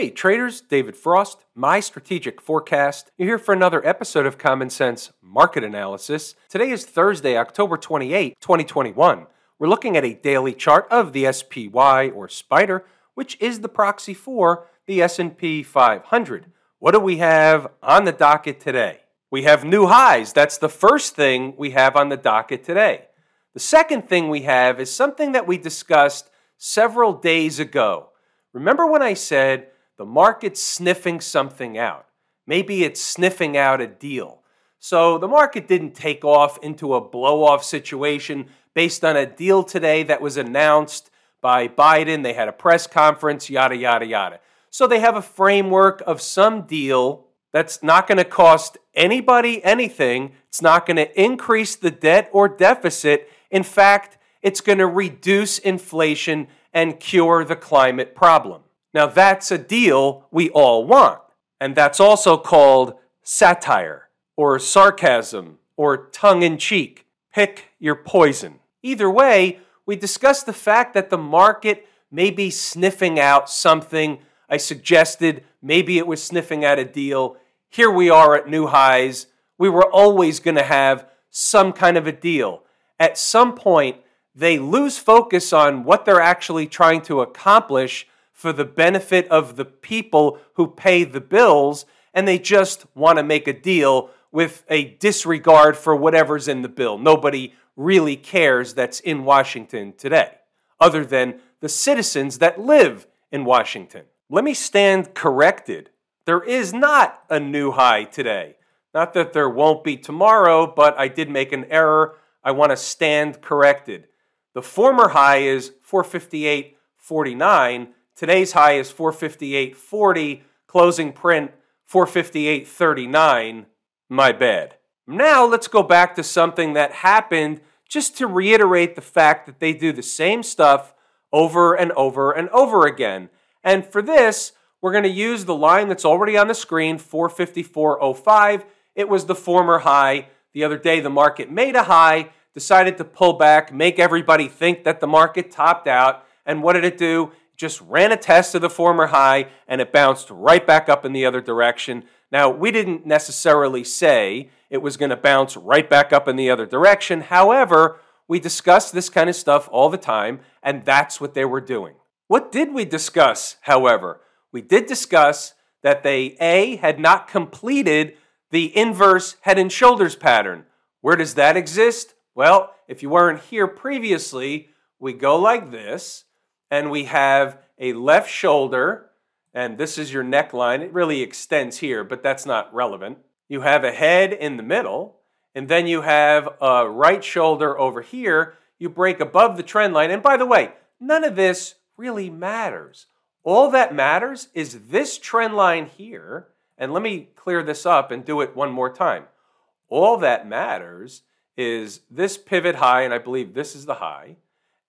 Hey traders, David Frost, my strategic forecast. You're here for another episode of Common Sense Market Analysis. Today is Thursday, October 28, 2021. We're looking at a daily chart of the SPY or Spider, which is the proxy for the S&P 500. What do we have on the docket today? We have new highs. That's the first thing we have on the docket today. The second thing we have is something that we discussed several days ago. Remember when I said the market's sniffing something out. Maybe it's sniffing out a deal. So the market didn't take off into a blow off situation based on a deal today that was announced by Biden. They had a press conference, yada, yada, yada. So they have a framework of some deal that's not going to cost anybody anything. It's not going to increase the debt or deficit. In fact, it's going to reduce inflation and cure the climate problem. Now, that's a deal we all want. And that's also called satire or sarcasm or tongue in cheek. Pick your poison. Either way, we discussed the fact that the market may be sniffing out something. I suggested maybe it was sniffing out a deal. Here we are at new highs. We were always going to have some kind of a deal. At some point, they lose focus on what they're actually trying to accomplish for the benefit of the people who pay the bills, and they just want to make a deal with a disregard for whatever's in the bill. Nobody really cares that's in Washington today, other than the citizens that live in Washington. Let me stand corrected. There is not a new high today. Not that there won't be tomorrow, but I did make an error. I want to stand corrected. The former high is 458.49. Today's high is 458.40, closing print 458.39. My bad. Now let's go back to something that happened just to reiterate the fact that they do the same stuff over and over and over again. And for this, we're going to use the line that's already on the screen, 454.05. It was the former high. The other day, the market made a high, decided to pull back, make everybody think that the market topped out. And what did it do? Just ran a test of the former high and it bounced right back up in the other direction. Now, we didn't necessarily say it was going to bounce right back up in the other direction. However, we discuss this kind of stuff all the time, and that's what they were doing. What did we discuss, however? We did discuss that they, A, had not completed the inverse head and shoulders pattern. Where does that exist? Well, if you weren't here previously, we go like this and we have a left shoulder, and this is your neckline. It really extends here, but that's not relevant. You have a head in the middle, and then you have a right shoulder over here. You break above the trend line. And by the way, none of this really matters. All that matters is this trend line here. And let me clear this up and do it one more time. All that matters is this pivot high, and I believe this is the high.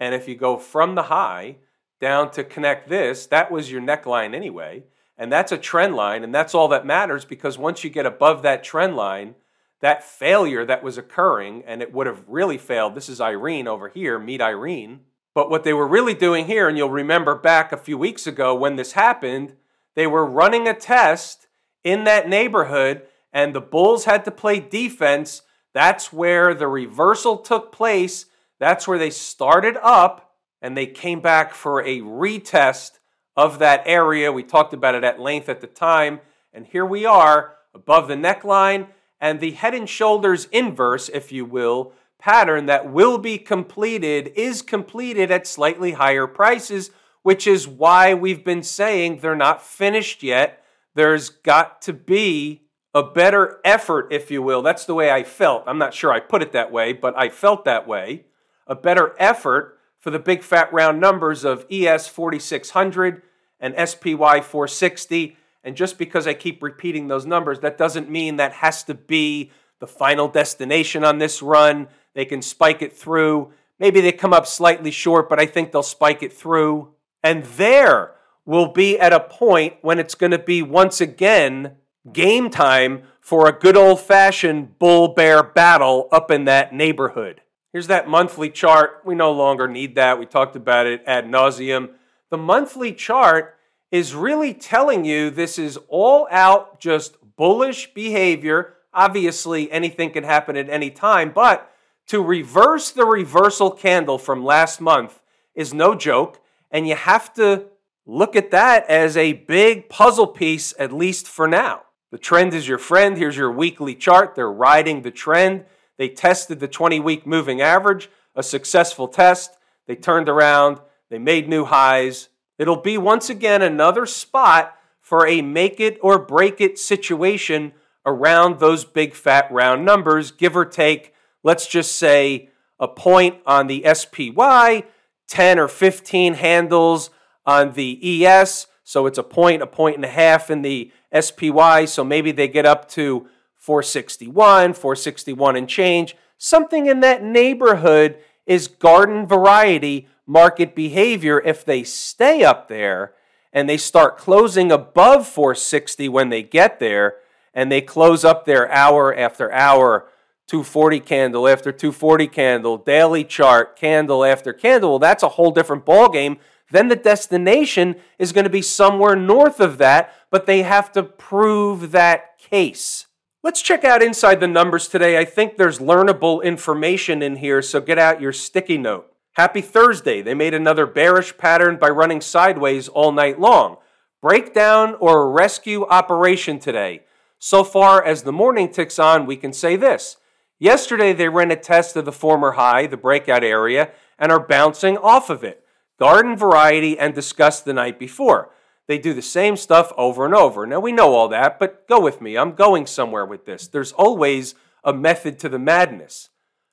And if you go from the high down to connect this, that was your neckline anyway. And that's a trend line, and that's all that matters because once you get above that trend line, that failure that was occurring, and it would have really failed. This is Irene over here, meet Irene. But what they were really doing here, and you'll remember back a few weeks ago when this happened, they were running a test in that neighborhood, and the Bulls had to play defense. That's where the reversal took place. That's where they started up and they came back for a retest of that area. We talked about it at length at the time, and here we are above the neckline and the head and shoulders inverse, if you will, pattern that will be completed is completed at slightly higher prices, which is why we've been saying they're not finished yet. There's got to be a better effort, if you will. That's the way I felt. I'm not sure I put it that way, but I felt that way. A better effort for the big fat round numbers of ES 4600 and SPY 460. And just because I keep repeating those numbers, that doesn't mean that has to be the final destination on this run. They can spike it through. Maybe they come up slightly short, but I think they'll spike it through. And there will be at a point when it's going to be once again game time for a good old fashioned bull bear battle up in that neighborhood. Here's that monthly chart. We no longer need that. We talked about it ad nauseum. The monthly chart is really telling you this is all out just bullish behavior. Obviously, anything can happen at any time, but to reverse the reversal candle from last month is no joke, and you have to look at that as a big puzzle piece, at least for now. The trend is your friend. Here's your weekly chart. They're riding the trend. They tested the 20 week moving average, a successful test. They turned around, they made new highs. It'll be once again another spot for a make it or break it situation around those big fat round numbers, give or take, let's just say a point on the SPY, 10 or 15 handles on the ES. So it's a point, a point and a half in the SPY. So maybe they get up to 461, 461 and change. Something in that neighborhood is garden variety market behavior if they stay up there and they start closing above 460 when they get there and they close up there hour after hour 240 candle after 240 candle daily chart candle after candle well that's a whole different ballgame. then the destination is going to be somewhere north of that but they have to prove that case Let's check out inside the numbers today. I think there's learnable information in here, so get out your sticky note. Happy Thursday. They made another bearish pattern by running sideways all night long. Breakdown or rescue operation today. So far as the morning ticks on, we can say this. Yesterday, they ran a test of the former high, the breakout area, and are bouncing off of it. Garden variety and discussed the night before. They do the same stuff over and over. Now, we know all that, but go with me. I'm going somewhere with this. There's always a method to the madness.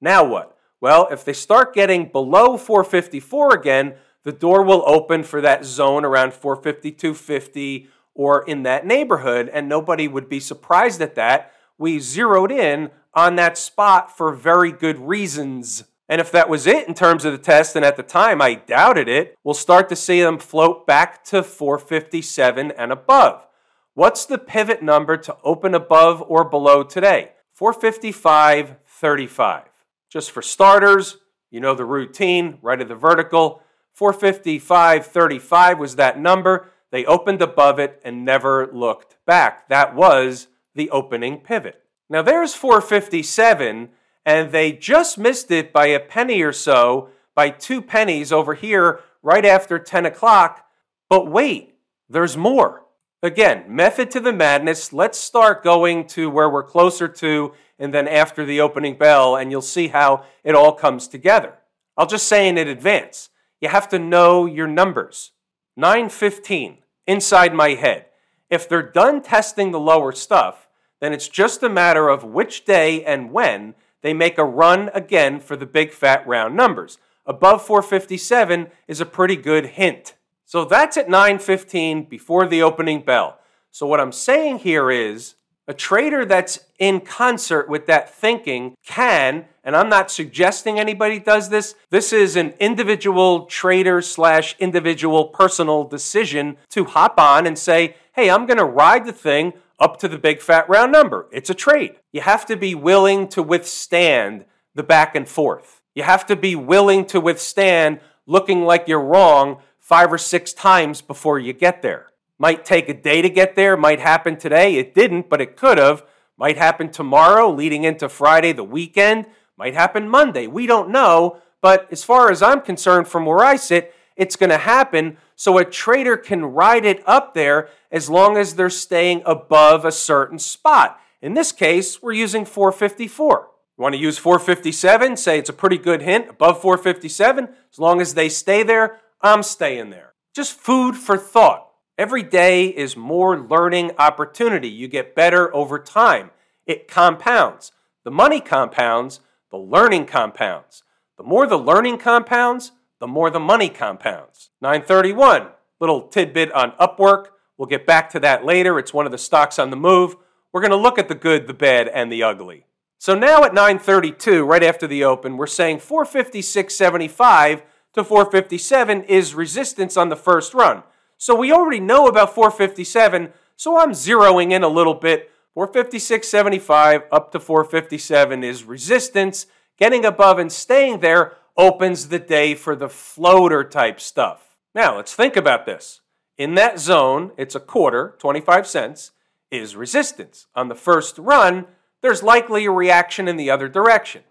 Now what? Well, if they start getting below 454 again, the door will open for that zone around 452.50 or in that neighborhood, and nobody would be surprised at that. We zeroed in on that spot for very good reasons. And if that was it in terms of the test, and at the time I doubted it, we'll start to see them float back to 457 and above. What's the pivot number to open above or below today? 455.35. Just for starters, you know the routine, right of the vertical. 455.35 was that number. They opened above it and never looked back. That was the opening pivot. Now there's 457 and they just missed it by a penny or so, by two pennies over here right after 10 o'clock. But wait, there's more. Again, method to the madness. Let's start going to where we're closer to and then after the opening bell, and you'll see how it all comes together. I'll just say in advance, you have to know your numbers. 915 inside my head. If they're done testing the lower stuff, then it's just a matter of which day and when they make a run again for the big fat round numbers. Above 457 is a pretty good hint. So that's at 9:15 before the opening bell. So what I'm saying here is a trader that's in concert with that thinking can, and I'm not suggesting anybody does this, this is an individual trader slash individual personal decision to hop on and say, hey, I'm gonna ride the thing up to the big fat round number. It's a trade. You have to be willing to withstand the back and forth. You have to be willing to withstand looking like you're wrong five or six times before you get there. Might take a day to get there, might happen today. It didn't, but it could have. Might happen tomorrow, leading into Friday, the weekend. Might happen Monday. We don't know. But as far as I'm concerned, from where I sit, it's going to happen so a trader can ride it up there as long as they're staying above a certain spot. In this case, we're using 454. You want to use 457? Say it's a pretty good hint above 457. As long as they stay there, I'm staying there. Just food for thought. Every day is more learning opportunity. You get better over time. It compounds. The money compounds, the learning compounds. The more the learning compounds, the more the money compounds. 931, little tidbit on Upwork. We'll get back to that later. It's one of the stocks on the move. We're going to look at the good, the bad, and the ugly. So now at 932, right after the open, we're saying 456.75 to 457 is resistance on the first run. So we already know about 457, so I'm zeroing in a little bit. 456.75 up to 457 is resistance. Getting above and staying there opens the day for the floater type stuff. Now, let's think about this. In that zone, it's a quarter, 25 cents, is resistance. On the first run, there's likely a reaction in the other direction.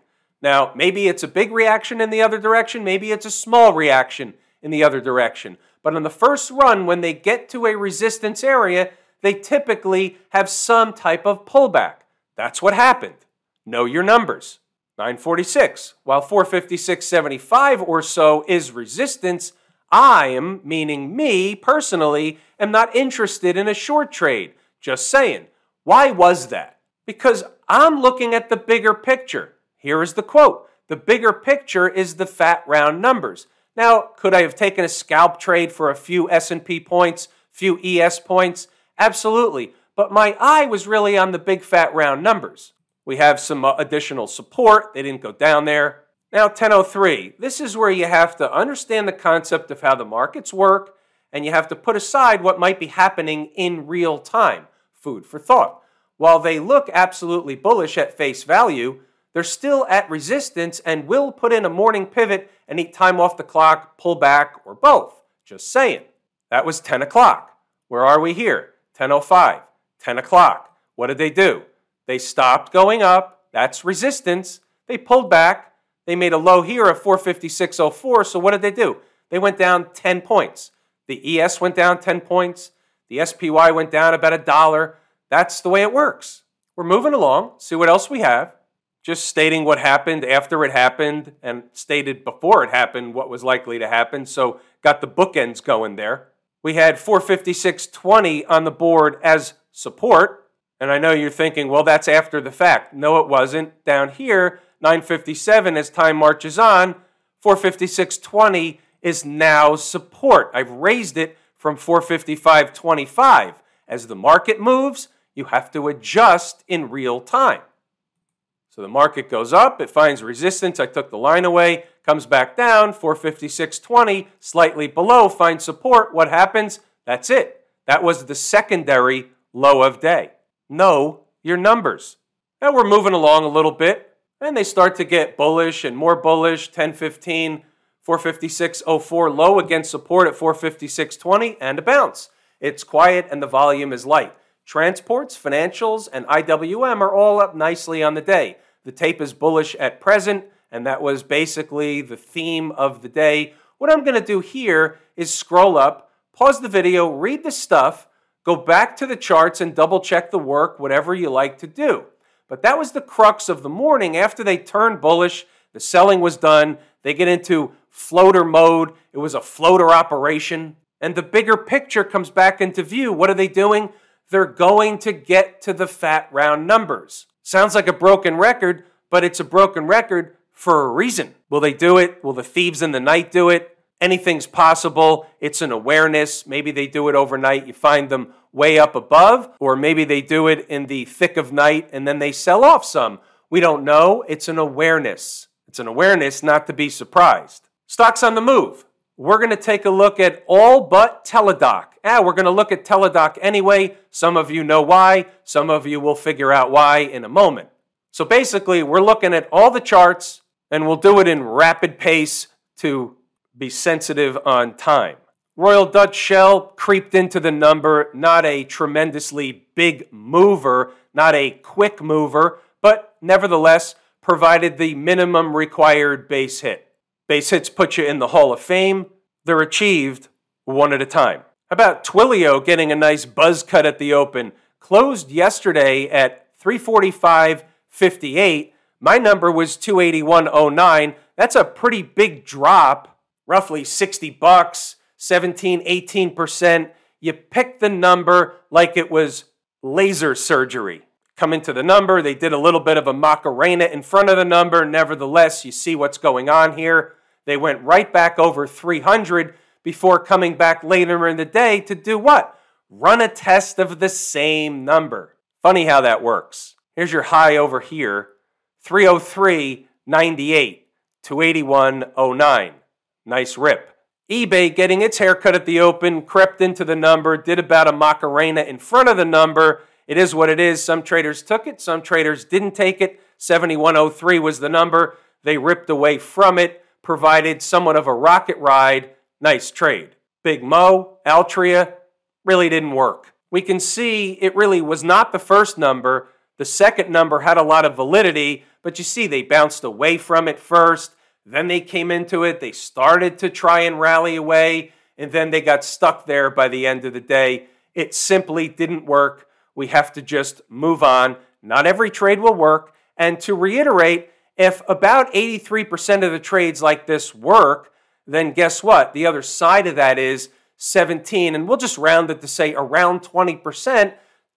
Now, maybe it's a big reaction in the other direction, maybe it's a small reaction in the other direction. But on the first run, when they get to a resistance area, they typically have some type of pullback. That's what happened. Know your numbers. 946. While 456.75 or so is resistance, I am, meaning me personally, am not interested in a short trade. Just saying. Why was that? Because I'm looking at the bigger picture. Here is the quote. The bigger picture is the fat round numbers. Now, could I have taken a scalp trade for a few S&P points, few ES points? Absolutely. But my eye was really on the big fat round numbers. We have some uh, additional support. They didn't go down there. Now, 1003. This is where you have to understand the concept of how the markets work and you have to put aside what might be happening in real time. Food for thought. While they look absolutely bullish at face value, they're still at resistance and will put in a morning pivot and eat time off the clock, pull back, or both. Just saying. That was 10 o'clock. Where are we here? 10.05, 10 o'clock. What did they do? They stopped going up. That's resistance. They pulled back. They made a low here of 456.04. So what did they do? They went down 10 points. The ES went down 10 points. The SPY went down about a dollar. That's the way it works. We're moving along. See what else we have. Just stating what happened after it happened and stated before it happened what was likely to happen. So got the bookends going there. We had 456.20 on the board as support. And I know you're thinking, well, that's after the fact. No, it wasn't. Down here, 957 as time marches on, 456.20 is now support. I've raised it from 455.25. As the market moves, you have to adjust in real time. So the market goes up, it finds resistance. I took the line away, comes back down, 456.20, slightly below, finds support. What happens? That's it. That was the secondary low of day. Know your numbers. Now we're moving along a little bit, and they start to get bullish and more bullish. 1015, 456.04 low against support at 456.20 and a bounce. It's quiet and the volume is light. Transports, financials, and IWM are all up nicely on the day. The tape is bullish at present, and that was basically the theme of the day. What I'm going to do here is scroll up, pause the video, read the stuff, go back to the charts and double check the work, whatever you like to do. But that was the crux of the morning. After they turned bullish, the selling was done. They get into floater mode. It was a floater operation. And the bigger picture comes back into view. What are they doing? They're going to get to the fat round numbers. Sounds like a broken record, but it's a broken record for a reason. Will they do it? Will the thieves in the night do it? Anything's possible. It's an awareness. Maybe they do it overnight. You find them way up above, or maybe they do it in the thick of night and then they sell off some. We don't know. It's an awareness. It's an awareness not to be surprised. Stocks on the move. We're going to take a look at all but Teladoc. Ah, we're going to look at Teladoc anyway. Some of you know why. Some of you will figure out why in a moment. So basically, we're looking at all the charts and we'll do it in rapid pace to be sensitive on time. Royal Dutch Shell creeped into the number, not a tremendously big mover, not a quick mover, but nevertheless provided the minimum required base hit. Base hits put you in the Hall of Fame. They're achieved one at a time. About Twilio getting a nice buzz cut at the open? Closed yesterday at 345.58. My number was 281.09. That's a pretty big drop, roughly 60 bucks, 17, 18%. You pick the number like it was laser surgery. Come into the number, they did a little bit of a Macarena in front of the number. Nevertheless, you see what's going on here. They went right back over 300 before coming back later in the day to do what? Run a test of the same number. Funny how that works. Here's your high over here 303.98, 281.09. Nice rip. eBay getting its haircut at the open, crept into the number, did about a Macarena in front of the number. It is what it is. Some traders took it, some traders didn't take it. 7103 was the number. They ripped away from it provided somewhat of a rocket ride. Nice trade. Big Mo, Altria, really didn't work. We can see it really was not the first number. The second number had a lot of validity, but you see they bounced away from it first, then they came into it, they started to try and rally away, and then they got stuck there by the end of the day. It simply didn't work. We have to just move on. Not every trade will work. And to reiterate, if about 83% of the trades like this work, then guess what? The other side of that is 17, and we'll just round it to say around 20%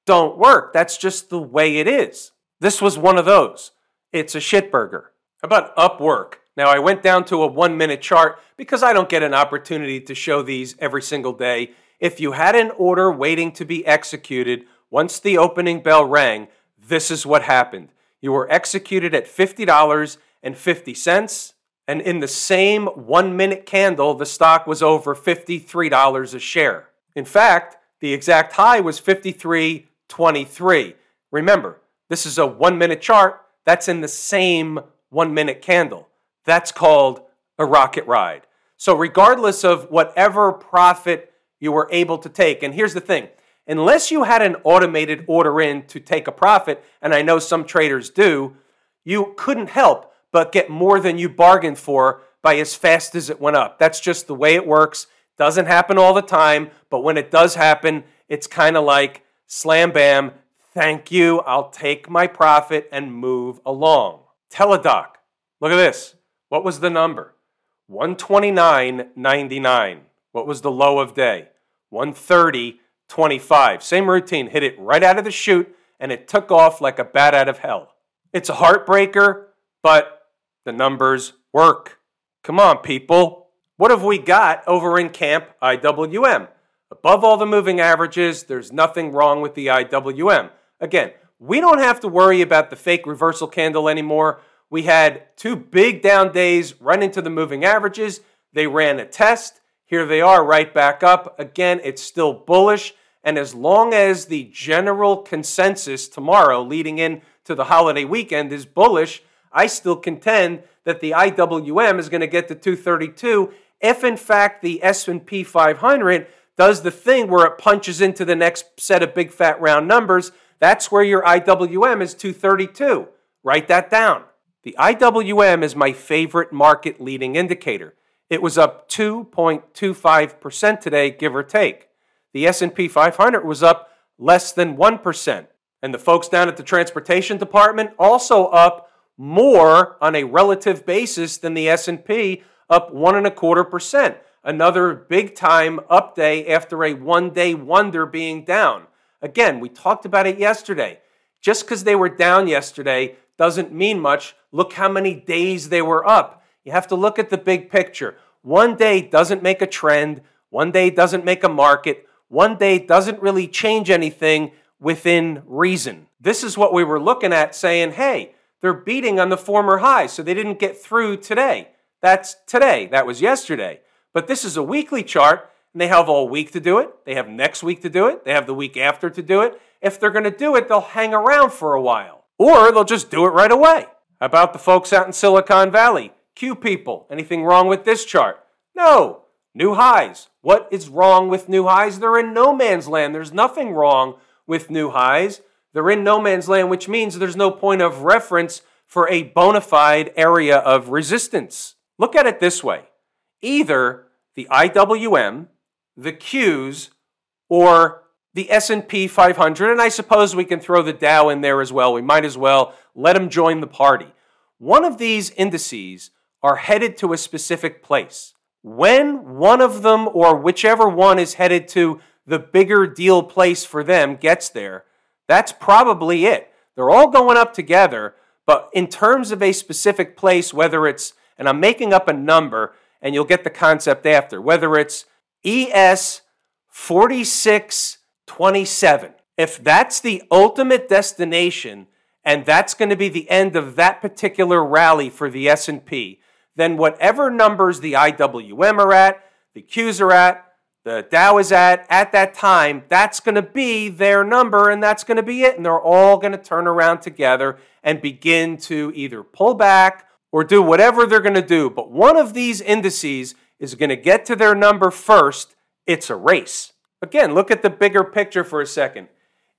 don't work. That's just the way it is. This was one of those. It's a shitburger. How about Upwork? Now, I went down to a one minute chart because I don't get an opportunity to show these every single day. If you had an order waiting to be executed, once the opening bell rang, this is what happened. You were executed at $50.50, and in the same one minute candle, the stock was over $53 a share. In fact, the exact high was 53.23. Remember, this is a one minute chart that's in the same one minute candle. That's called a rocket ride. So, regardless of whatever profit you were able to take, and here's the thing unless you had an automated order in to take a profit, and I know some traders do, you couldn't help but get more than you bargained for by as fast as it went up. That's just the way it works. Doesn't happen all the time, but when it does happen, it's kind of like slam bam, thank you, I'll take my profit and move along. Teladoc, look at this. What was the number? 129.99. What was the low of day? 130.25. Same routine, hit it right out of the chute, and it took off like a bat out of hell. It's a heartbreaker, but the numbers work. Come on, people. What have we got over in Camp IWM? Above all the moving averages, there's nothing wrong with the IWM. Again, we don't have to worry about the fake reversal candle anymore. We had two big down days run into the moving averages. They ran a test. Here they are right back up. Again, it's still bullish. And as long as the general consensus tomorrow leading in to the holiday weekend is bullish, I still contend that the IWM is going to get to 232 if in fact the S&P 500 does the thing where it punches into the next set of big fat round numbers, that's where your IWM is 232. Write that down. The IWM is my favorite market leading indicator. It was up 2.25% today, give or take. The S&P 500 was up less than 1%. And the folks down at the transportation department also up more on a relative basis than the S&P, up one and a quarter percent. Another big time up day after a one day wonder being down. Again, we talked about it yesterday. Just because they were down yesterday doesn't mean much. Look how many days they were up. You have to look at the big picture. One day doesn't make a trend, one day doesn't make a market, one day doesn't really change anything within reason. This is what we were looking at saying, hey, they're beating on the former high, so they didn't get through today. That's today. That was yesterday. But this is a weekly chart, and they have all week to do it. They have next week to do it. They have the week after to do it. If they're going to do it, they'll hang around for a while, or they'll just do it right away. About the folks out in Silicon Valley? Q people. Anything wrong with this chart? No. New highs. What is wrong with new highs? They're in no man's land. There's nothing wrong with new highs. They're in no man's land, which means there's no point of reference for a bona fide area of resistance. Look at it this way either the IWM, the Qs, or the S&P 500 and I suppose we can throw the Dow in there as well. We might as well let them join the party. One of these indices are headed to a specific place. When one of them or whichever one is headed to the bigger deal place for them gets there, that's probably it. They're all going up together, but in terms of a specific place, whether it's, and I'm making up a number, and you'll get the concept after, whether it's ES 4627, if that's the ultimate destination, and that's going to be the end of that particular rally for the S&P, then whatever numbers the IWM are at, the Qs are at, the Dow is at at that time, that's going to be their number and that's going to be it. And they're all going to turn around together and begin to either pull back or do whatever they're going to do. But one of these indices is going to get to their number first. It's a race. Again, look at the bigger picture for a second.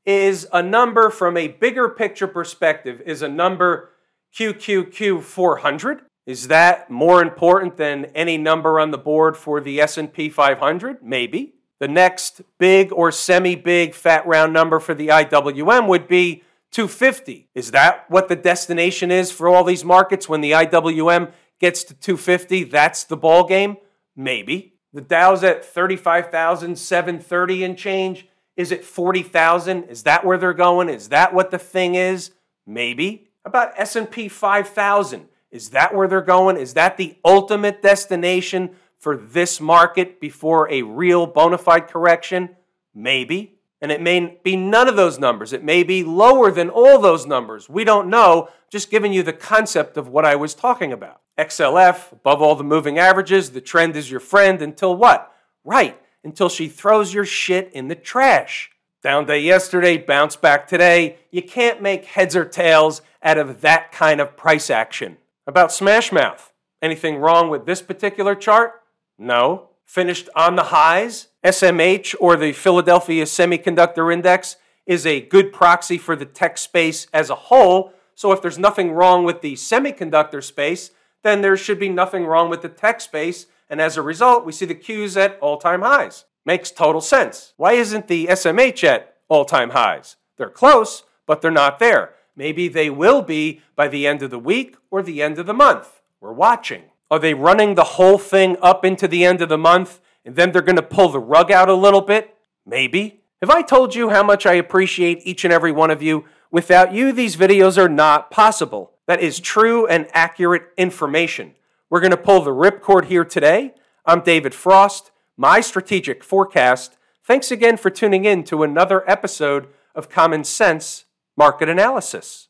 Is a number from a bigger picture perspective, is a number QQQ 400? Is that more important than any number on the board for the S&P 500? Maybe. The next big or semi-big fat round number for the IWM would be 250. Is that what the destination is for all these markets when the IWM gets to 250? That's the ball game? Maybe. The Dow's at 35,730 and change. Is it 40,000? Is that where they're going? Is that what the thing is? Maybe. About S&P 5000? Is that where they're going? Is that the ultimate destination for this market before a real bona fide correction? Maybe. And it may be none of those numbers. It may be lower than all those numbers. We don't know. Just giving you the concept of what I was talking about. XLF, above all the moving averages, the trend is your friend until what? Right, until she throws your shit in the trash. Down day yesterday, bounce back today. You can't make heads or tails out of that kind of price action. About Smashmouth, anything wrong with this particular chart? No. Finished on the highs. SMH, or the Philadelphia Semiconductor Index, is a good proxy for the tech space as a whole. So if there's nothing wrong with the semiconductor space, then there should be nothing wrong with the tech space. And as a result, we see the Qs at all time highs. Makes total sense. Why isn't the SMH at all time highs? They're close, but they're not there. Maybe they will be by the end of the week or the end of the month. We're watching. Are they running the whole thing up into the end of the month and then they're going to pull the rug out a little bit? Maybe. Have I told you how much I appreciate each and every one of you? Without you, these videos are not possible. That is true and accurate information. We're going to pull the ripcord here today. I'm David Frost, my strategic forecast. Thanks again for tuning in to another episode of Common Sense Market Analysis.